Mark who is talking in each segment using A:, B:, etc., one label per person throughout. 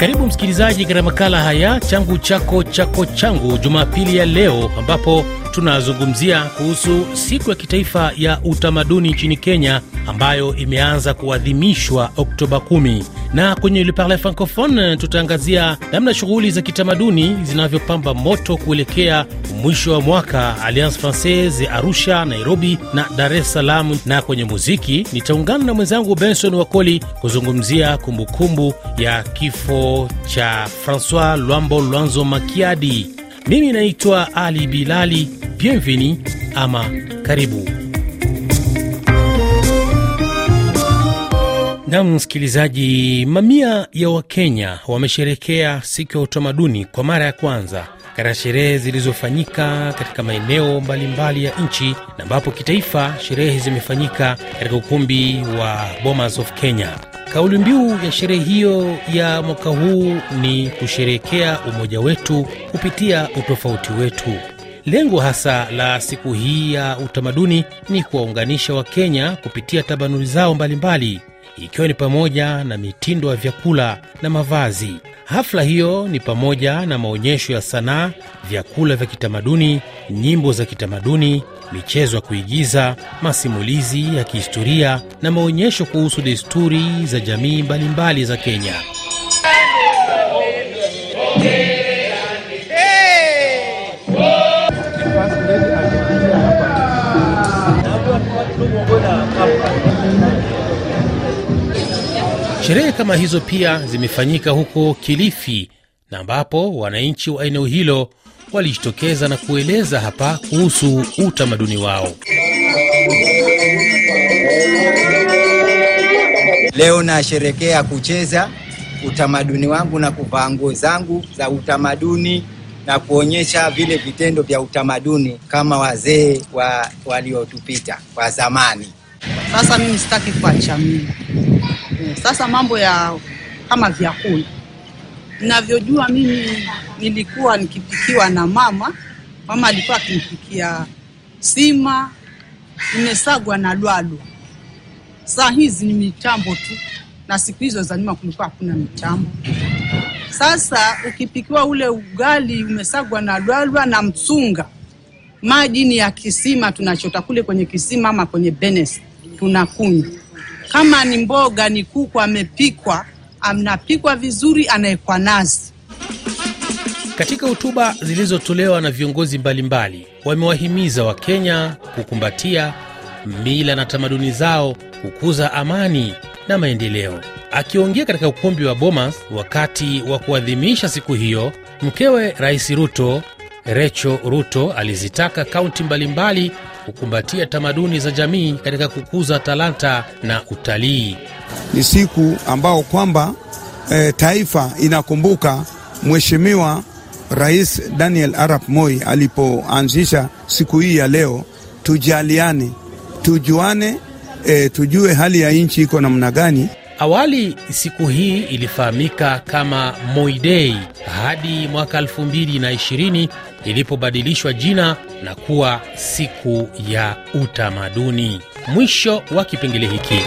A: Karibu msikilizaji katika makala haya changu chako chako changu, Jumapili ya leo, ambapo tunazungumzia kuhusu siku ya kitaifa ya utamaduni nchini Kenya ambayo imeanza kuadhimishwa Oktoba 10, na kwenye Le Parle Francophone tutaangazia namna shughuli za kitamaduni zinavyopamba moto kuelekea mwisho wa mwaka, Alliance Francaise Arusha, Nairobi na Dar es Salaam. Na kwenye muziki nitaungana na mwenzangu Benson Wakoli kuzungumzia kumbukumbu ya kifo cha Francois Lwambo Lwanzo Makiadi. Mimi naitwa Ali Bilali. Bienveni ama karibu. Na msikilizaji, mamia ya Wakenya wamesherekea siku ya utamaduni kwa mara ya kwanza katika sherehe zilizofanyika katika maeneo mbalimbali ya nchi, na ambapo kitaifa sherehe zimefanyika katika ukumbi wa Bomas of Kenya. Kauli mbiu ya sherehe hiyo ya mwaka huu ni kusherekea umoja wetu kupitia utofauti wetu. Lengo hasa la siku hii ya utamaduni ni kuwaunganisha Wakenya kupitia tamaduni zao mbalimbali, ikiwa ni pamoja na mitindo ya vyakula na mavazi. Hafla hiyo ni pamoja na maonyesho ya sanaa, vyakula vya kitamaduni, nyimbo za kitamaduni, michezo ya kuigiza, masimulizi ya kihistoria na maonyesho kuhusu desturi za jamii mbalimbali za Kenya. Sherehe kama hizo pia zimefanyika huko Kilifi, na ambapo wananchi wa eneo hilo walijitokeza na kueleza hapa kuhusu utamaduni wao.
B: Leo nasherekea kucheza utamaduni wangu na kuvaa nguo zangu za utamaduni na kuonyesha vile vitendo vya utamaduni kama wazee wa waliotupita wa zamani.
C: Sasa mimi sitaki kuacha mila. Sasa mambo ya kama vyakula ninavyojua mimi, nilikuwa nikipikiwa na mama. Mama alikuwa akinipikia sima imesagwa na lwalwa. Saa hizi ni mitambo tu, na siku hizo za nyuma kulikuwa hakuna mitambo. Sasa ukipikiwa ule ugali umesagwa na lwalwa na msunga, maji ni ya kisima, tunachota kule kwenye kisima ama kwenye benes tunakunywa. Kama ni mboga, ni kuku amepikwa, anapikwa vizuri, anawekwa nazi.
A: Katika hotuba zilizotolewa na viongozi mbalimbali, wamewahimiza Wakenya kukumbatia mila na tamaduni zao, kukuza amani na maendeleo. Akiongea katika ukumbi wa Bomas wakati wa kuadhimisha siku hiyo, mkewe Rais Ruto, Recho Ruto, alizitaka kaunti mbalimbali kukumbatia tamaduni za jamii katika kukuza talanta na utalii.
D: Ni siku ambao kwamba e, taifa inakumbuka Mheshimiwa Rais Daniel Arap Moi alipoanzisha siku hii ya leo. Tujaliane, tujuane, e, tujue hali ya nchi iko namna gani.
A: Awali siku hii ilifahamika kama Moi Day hadi mwaka 2020 ilipobadilishwa jina na kuwa siku ya utamaduni. Mwisho wa kipengele hiki.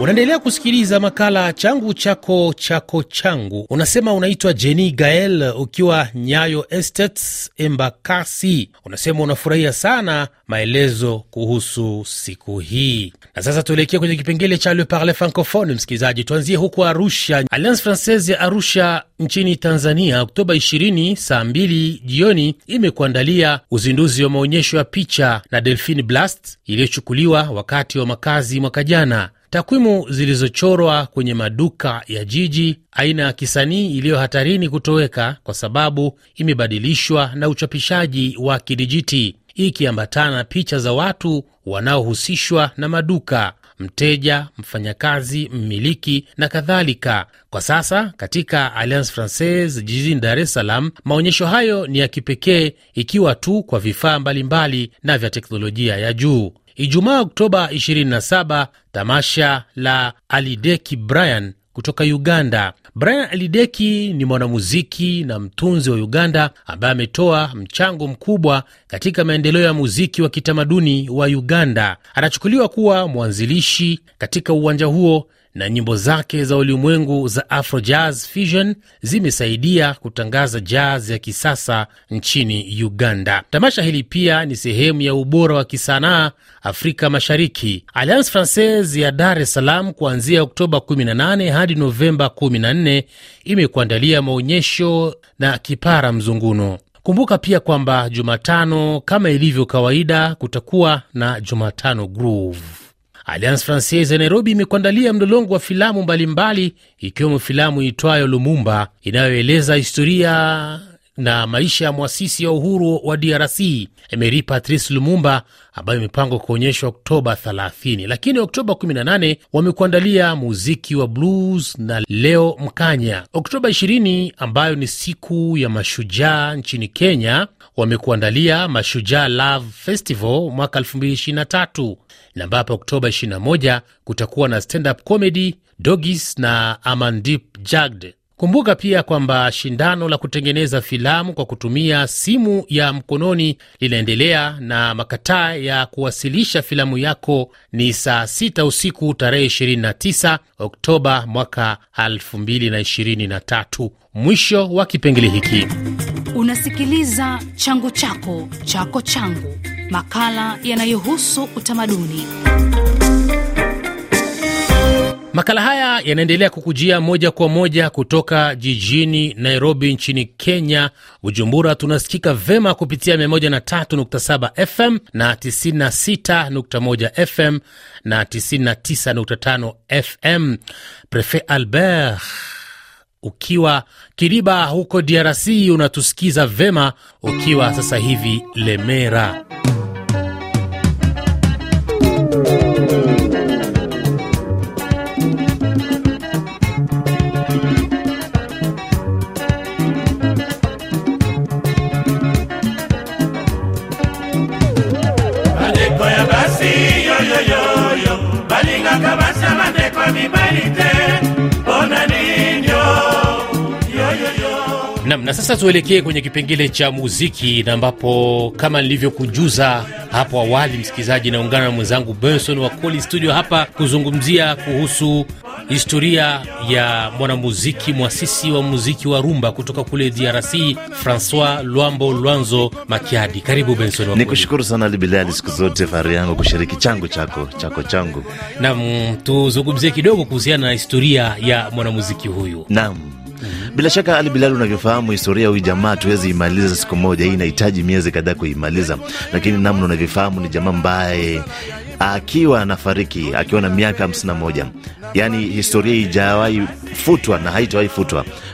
A: Unaendelea kusikiliza makala changu chako chako changu. Unasema unaitwa Jeni Gael ukiwa Nyayo Estates Embakasi. Unasema unafurahia sana maelezo kuhusu siku hii. Na sasa tuelekee kwenye kipengele cha Le Parle Francophone. Msikilizaji, tuanzie huko Arusha. Alliance Francaise ya Arusha nchini Tanzania, Oktoba 20 saa 2 jioni, imekuandalia uzinduzi wa maonyesho ya picha na Delphine Blast iliyochukuliwa wakati wa makazi mwaka jana. Takwimu zilizochorwa kwenye maduka ya jiji, aina ya kisanii iliyo hatarini kutoweka kwa sababu imebadilishwa na uchapishaji wa kidijiti, ikiambatana picha za watu wanaohusishwa na maduka, mteja, mfanyakazi, mmiliki na kadhalika. Kwa sasa katika Alliance Francaise jijini Dar es Salaam, maonyesho hayo ni ya kipekee, ikiwa tu kwa vifaa mbalimbali na vya teknolojia ya juu. Ijumaa Oktoba 27, tamasha la Alideki Brian kutoka Uganda, Brian Alideki ni mwanamuziki na mtunzi wa Uganda ambaye ametoa mchango mkubwa katika maendeleo ya muziki wa kitamaduni wa Uganda. Anachukuliwa kuwa mwanzilishi katika uwanja huo na nyimbo zake za ulimwengu za Afro Jazz Fusion zimesaidia kutangaza jazz ya kisasa nchini Uganda. Tamasha hili pia ni sehemu ya ubora wa kisanaa Afrika Mashariki. Alliance Francaise ya Dar es Salaam kuanzia Oktoba 18 hadi Novemba 14 imekuandalia maonyesho na kipara mzunguno. Kumbuka pia kwamba Jumatano kama ilivyo kawaida, kutakuwa na Jumatano Groove. Alliance Francaise ya Nairobi imekuandalia mlolongo wa filamu mbalimbali ikiwemo filamu itwayo Lumumba inayoeleza historia na maisha ya mwasisi wa uhuru wa DRC Emery Patrice Lumumba, ambayo imepangwa kuonyeshwa Oktoba 30, lakini Oktoba 18 wamekuandalia muziki wa blues na Leo Mkanya. Oktoba 20, ambayo ni siku ya mashujaa nchini Kenya, wamekuandalia Mashujaa Love Festival mwaka 2023 na ambapo Oktoba 21 kutakuwa na stand-up comedy Dogis na Amandip Jagd. Kumbuka pia kwamba shindano la kutengeneza filamu kwa kutumia simu ya mkononi linaendelea na makataa ya kuwasilisha filamu yako ni saa 6 usiku tarehe 29 Oktoba mwaka 2023. Mwisho wa kipengele hiki.
E: Unasikiliza changu chako chako changu, makala yanayohusu utamaduni.
A: Makala haya yanaendelea kukujia moja kwa moja kutoka jijini Nairobi nchini Kenya. Bujumbura tunasikika vema kupitia 103.7 FM na 96.1 FM na 99.5 FM. Prefet Albert ukiwa Kiriba huko DRC unatusikiza vema ukiwa sasa hivi Lemera. Na sasa tuelekee kwenye kipengele cha muziki, na ambapo kama nilivyokujuza hapo awali, msikilizaji, naungana na mwenzangu Benson Wakoli studio hapa kuzungumzia kuhusu historia ya mwanamuziki mwasisi wa muziki wa rumba kutoka kule DRC, Francois Luambo Lwanzo Makiadi. Karibu Benson Wakoli.
F: kushukuru sana Ali Bilali, siku zote fahari yangu kushiriki changu chako chako changu.
A: Nam, tuzungumzie kidogo kuhusiana na historia ya mwanamuziki huyu.
F: Naam. Bila shaka Ali Bilali, unavyofahamu historia huyu jamaa tuwezi imaliza siku moja, hii inahitaji miezi kadhaa kuimaliza, lakini namna unavyofahamu ni jamaa ambaye akiwa anafariki akiwa na miaka hamsini na moja. Yaani historia ijawahi futwa na haitawahi.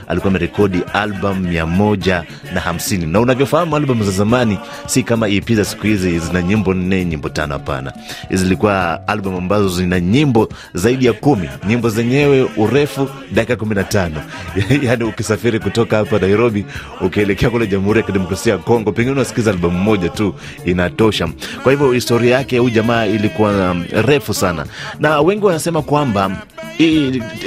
F: Alikuwa amerekodi albamu mia moja na hamsini na unavyofahamu albamu za zamani si kama EP za siku hizi zina nyimbo nne nyimbo tano. Hapana, hizi zilikuwa albamu ambazo zina nyimbo zaidi ya kumi, nyimbo zenyewe urefu dakika kumi na tano yaani ukisafiri kutoka hapa Nairobi ukielekea kule Jamhuri ya Kidemokrasia ya Kongo, pengine unasikiza albamu moja tu inatosha. Kwa hivyo historia yake huyu jamaa ilikuwa um, refu sana, na wengi wanasema kwamba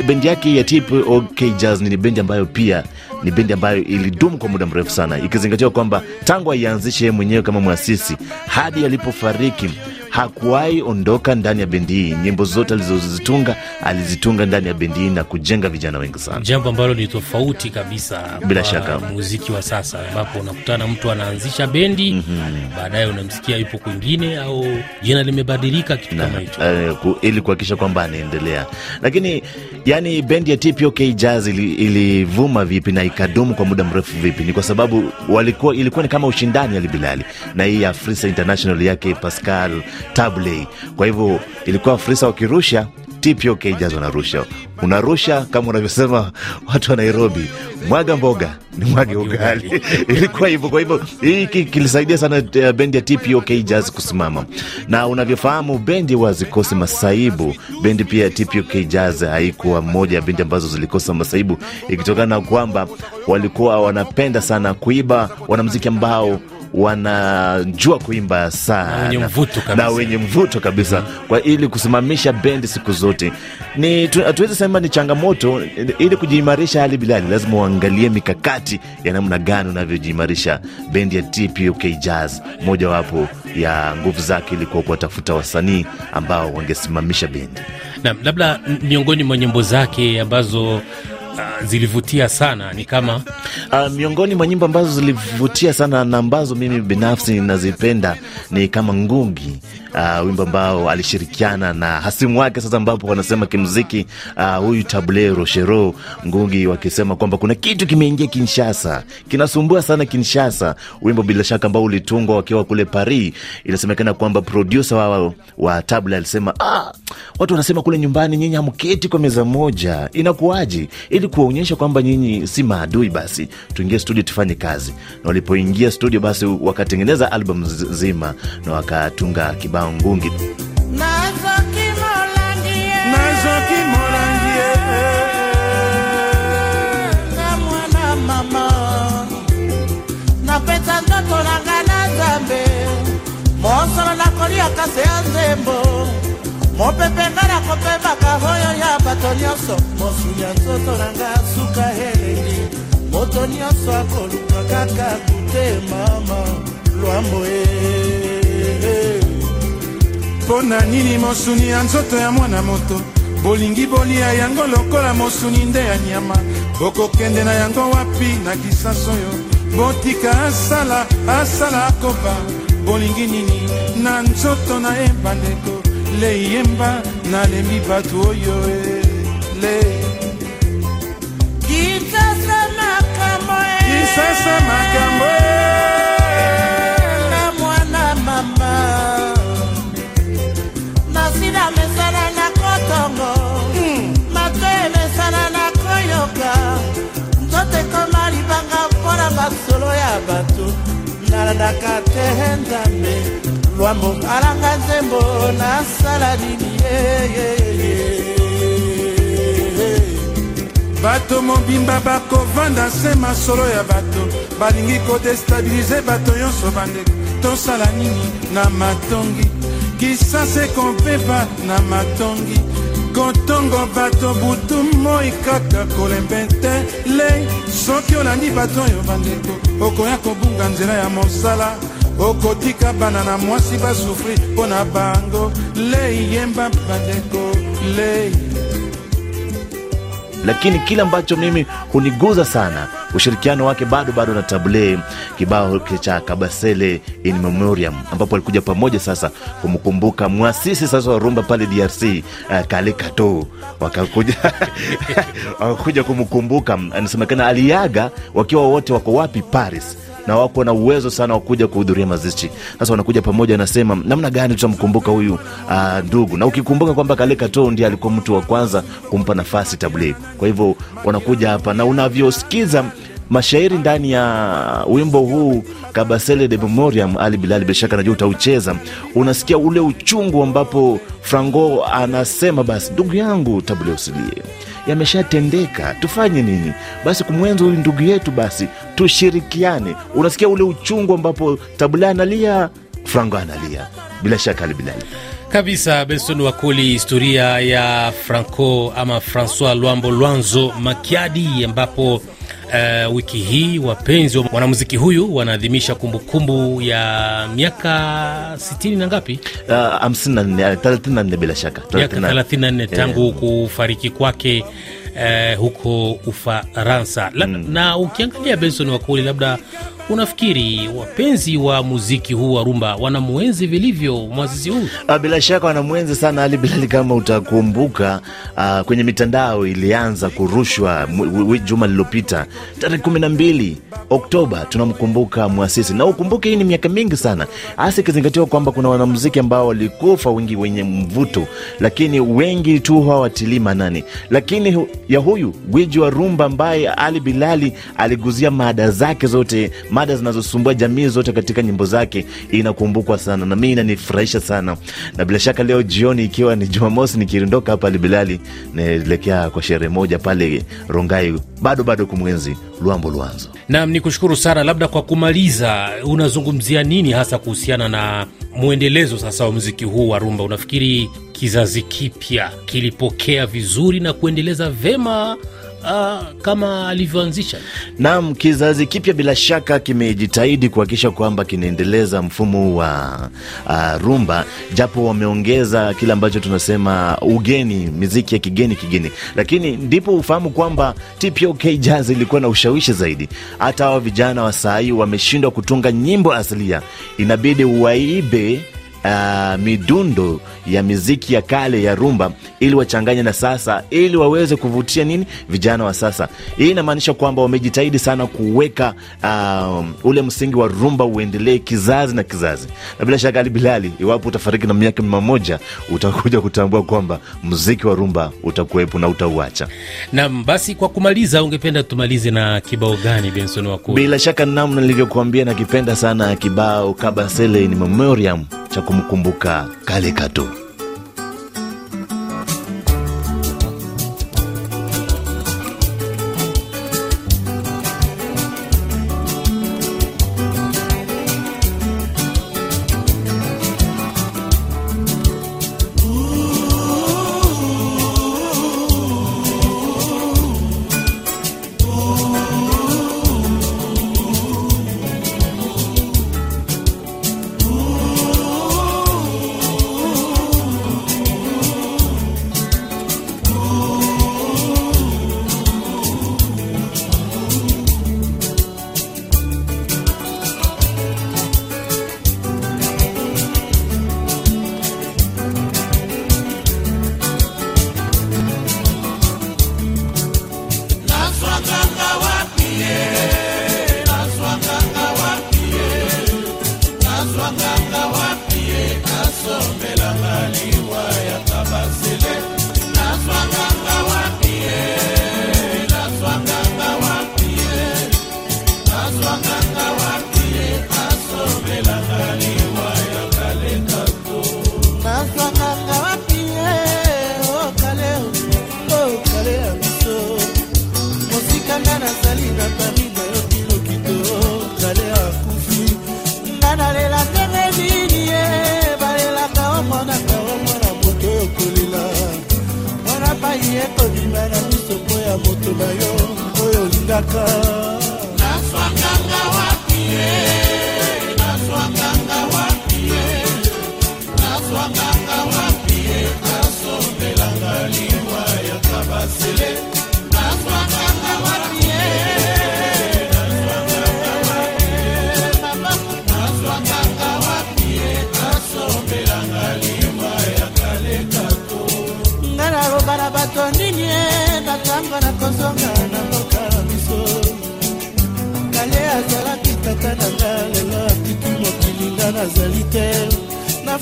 F: bendi yake ya TPOK Jazz ni bendi ambayo pia ni bendi ambayo ilidumu kwa muda mrefu sana, ikizingatiwa kwamba tangu aianzishe yeye mwenyewe kama mwasisi hadi alipofariki hakuwahi ondoka ndani ya bendi hii. Nyimbo zote alizozitunga alizitunga ndani ya bendi hii na kujenga vijana wengi sana.
A: jambo ambalo ni tofauti kabisa
F: Bila shaka.
A: muziki wa sasa ambapo unakutana mtu anaanzisha bendi baadaye unamsikia yupo kwingine au jina limebadilika kitu kama hicho
F: uh, ili kuhakikisha kwamba anaendelea. Lakini yani bendi ya TPOK Jazz ili- ilivuma vipi na ikadumu kwa muda mrefu vipi? Ni kwa sababu walikuwa, ilikuwa ni kama ushindani Ali Bilali na hii ya Frisa International yake Pascal Tabley. Kwa hivyo ilikuwa Afrisa wakirusha TPOK Jazz wanarusha, unarusha kama unavyosema watu wa Nairobi, mwaga mboga ni mwage ugali ilikuwa hivyo. Kwa hivyo hiki kilisaidia sana eh, bendi ya TPOK Jazz kusimama, na unavyofahamu bendi wazikosi masaibu. Bendi pia ya TPOK Jazz haikuwa moja ya bendi ambazo zilikosa masaibu, ikitokana na kwamba walikuwa wanapenda sana kuiba wanamziki ambao wanajua kuimba sana
A: Na wenye mvuto kabisa.
F: na wenye mvuto kabisa. Kwa ili kusimamisha bendi siku zote. Ni hatuwezi sema ni changamoto ili kujiimarisha hali bilali lazima uangalie mikakati ya namna gani unavyojiimarisha. Bendi ya TPUK jazz mojawapo ya nguvu zake ilikuwa kuwatafuta wasanii ambao wangesimamisha bendi.
A: Na labda miongoni mwa nyimbo zake ambazo zilivutia sana ni kama
F: Uh, miongoni mwa nyimbo ambazo zilivutia sana na ambazo mimi binafsi nazipenda ni kama Ngugi, uh, wimbo ambao alishirikiana na hasimu wake sasa, ambapo wanasema kimziki uh, huyu Tablero Shero Ngugi, wakisema kwamba kuna kitu kimeingia Kinshasa, kinasumbua sana Kinshasa, wimbo bila shaka ambao ulitungwa wakiwa kule Paris. Inasemekana kwamba produsa wa, wa Table alisema ah, watu wanasema kule nyumbani nyinyi hamketi kwa meza moja, inakuwaje? Ili kuwaonyesha kwamba nyinyi si maadui, basi tuingie studio tufanye kazi. Na walipoingia studio, basi wakatengeneza albamu nzima na wakatunga kibao Ngungi.
G: nazoki molangi ye
H: na mwana mama. Napesa ndoto nanga na nzambe mosolo nakoliaka se ya nzembo mopepe nga nakopemaka oyo ya bato nyonso. Mosuni ya nzoto nanga suka elengi moto nyonso akoluka kaka kute mama. Lwambo e
G: mpo na nini mosuni ya nzoto ya mwana moto? Bolingi bolia yango lokola mosuni nde ya nyama. Bokokende na yango wapi na kisasa oyo? Botika asala asala akoba. Bolingi nini na nzoto na ye bandeko leyemba nalembi bato oyo e le.
H: Kisasa makambo e
G: kisasa makambo e
H: na mwana mama. Nasila mesana na kotongo. Mato emesana na koyoka. Nzoto ekoma libanga mpona masolo ya bato. Nalandaka te nzambe. Lwambo alanga nzembo nasala nini?
G: Bato mobimba bakovanda se masolo ya bato. Balingi kodestabilize bato nyonso bandeko. Tosala nini? Na matongi. Kisasa ekopepa na matongi. Kotongo bato butu moi kaka kolembe te lei soki olandi bato oyo bandeko okoya kobunga nzela ya mosala okotika bana na mwasi basufri mpo na bango. Lei yemba bandeko lei.
F: Lakini kile ambacho mimi huniguza sana ushirikiano wake bado bado na table kibao cha kabasele in memoriam ambapo alikuja pamoja sasa kumkumbuka mwasisi sasa wa rumba pale drc uh, kale kato. Wakakuja wakakuja kumkumbuka anasemekana aliaga wakiwa wote wako wapi? Paris na wako na uwezo sana wa kuja kuhudhuria mazishi. Sasa wanakuja pamoja, anasema namna gani tutamkumbuka huyu uh, ndugu, na ukikumbuka kwamba Kale Kato ndiye alikuwa mtu wa kwanza kumpa nafasi Tabligh. Kwa hivyo wanakuja hapa na unavyosikiza mashairi ndani ya wimbo huu Kabasele de Memoriam, Ali Bilali, bila shaka najua utaucheza. Unasikia ule uchungu ambapo Franco anasema basi, ndugu yangu tabule usilie yameshatendeka, tufanye nini basi kumwenza huyu ndugu yetu, basi tushirikiane. Unasikia ule uchungu ambapo tabule analia, Franco analia, bila shaka Ali Bilali.
A: kabisa benson wakuli historia ya franco ama francois lwambo lwanzo makiadi ambapo Uh, wiki hii wapenzi wa mwanamuziki huyu wanaadhimisha kumbukumbu ya miaka 60 na ngapi?
F: Uh, 54 34 bila shaka.
A: Miaka
F: 34.
A: 34 tangu kufariki kwake uh, huko Ufaransa. La, na ukiangalia Benson Wakoli, labda unafikiri wapenzi wa muziki huu wa rumba wanamwenzi vilivyo mwasisi huu?
F: Ah, bila shaka wanamwenzi sana Ali Bilali. Kama utakumbuka, uh, kwenye mitandao ilianza kurushwa juma lililopita tarehe kumi na mbili Oktoba, tunamkumbuka mwasisi, na ukumbuke hii ni miaka mingi sana, hasa ikizingatiwa kwamba kuna wanamuziki ambao walikufa wengi wenye mvuto, lakini wengi tu hawatilii maanani. Lakini ya huyu gwiji wa rumba ambaye Ali Bilali aliguzia mada zake zote, mada zinazosumbua jamii zote katika nyimbo zake inakumbukwa sana, na mi inanifurahisha sana, na bila shaka leo jioni ikiwa ni Jumamosi, nikiondoka hapa Libilali naelekea kwa sherehe moja pale Rongai, bado bado kumwenzi Luambo Luanzo.
A: Nam ni kushukuru sana. Labda kwa kumaliza, unazungumzia nini hasa kuhusiana na mwendelezo sasa wa muziki huu wa rumba? Unafikiri kizazi kipya kilipokea vizuri na kuendeleza vema uh, kama alivyoanzisha?
F: Naam, kizazi kipya bila shaka kimejitahidi kuhakikisha kwamba kinaendeleza mfumo wa uh, rumba, japo wameongeza kile ambacho tunasema ugeni, miziki ya kigeni kigeni, lakini ndipo ufahamu kwamba TPOK Jazz ilikuwa na ushawishi zaidi. Hata hawa vijana wa saa hii wameshindwa kutunga nyimbo asilia, inabidi waibe uh, midundo ya miziki ya kale ya rumba ili wachanganye na sasa ili waweze kuvutia nini vijana wa sasa. Hii inamaanisha kwamba wamejitahidi sana kuweka um, ule msingi wa rumba uendelee kizazi na kizazi, na bila shaka Ali Bilali, iwapo utafariki na miaka mia moja utakuja kutambua kwamba mziki wa rumba utakuwepo na utauacha.
A: Nam, basi kwa kumaliza, ungependa tumalize na kibao gani, Benson Wakulu?
F: Bila shaka namna nilivyokuambia, nakipenda sana kibao Kabasele ni memoriam cha kumkumbuka Kale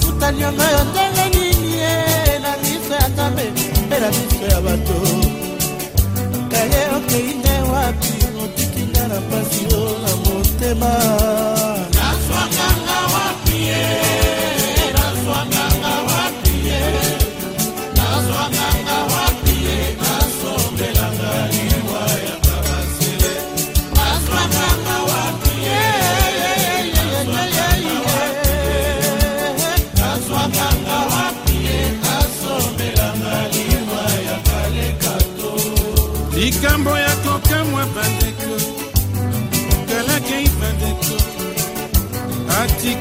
H: mafuta nyama yo ndenge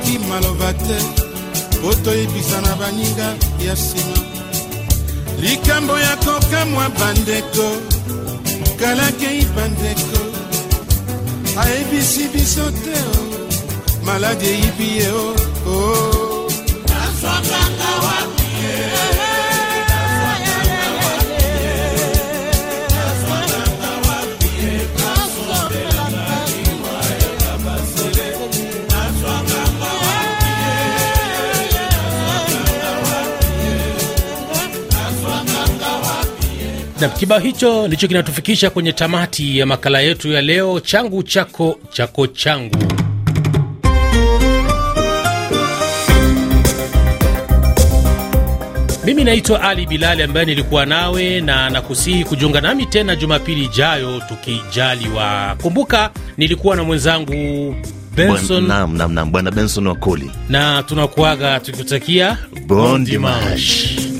G: atiki maloba te po toyebisa na baninga ya nsima likambo ya kokamwa bandeko kalakei bandeko ayebisi biso te o maladi eyibi ye o oh.
A: Na kibao hicho ndicho kinatufikisha kwenye tamati ya makala yetu ya leo, changu chako chako changu. Mimi naitwa Ali Bilali ambaye nilikuwa nawe na nakusihi kujiunga nami tena Jumapili ijayo tukijaliwa. Kumbuka nilikuwa na mwenzangu Benson
F: bwana Benson Wakoli
A: na tunakuaga tukikutakia
F: Bon dimanche.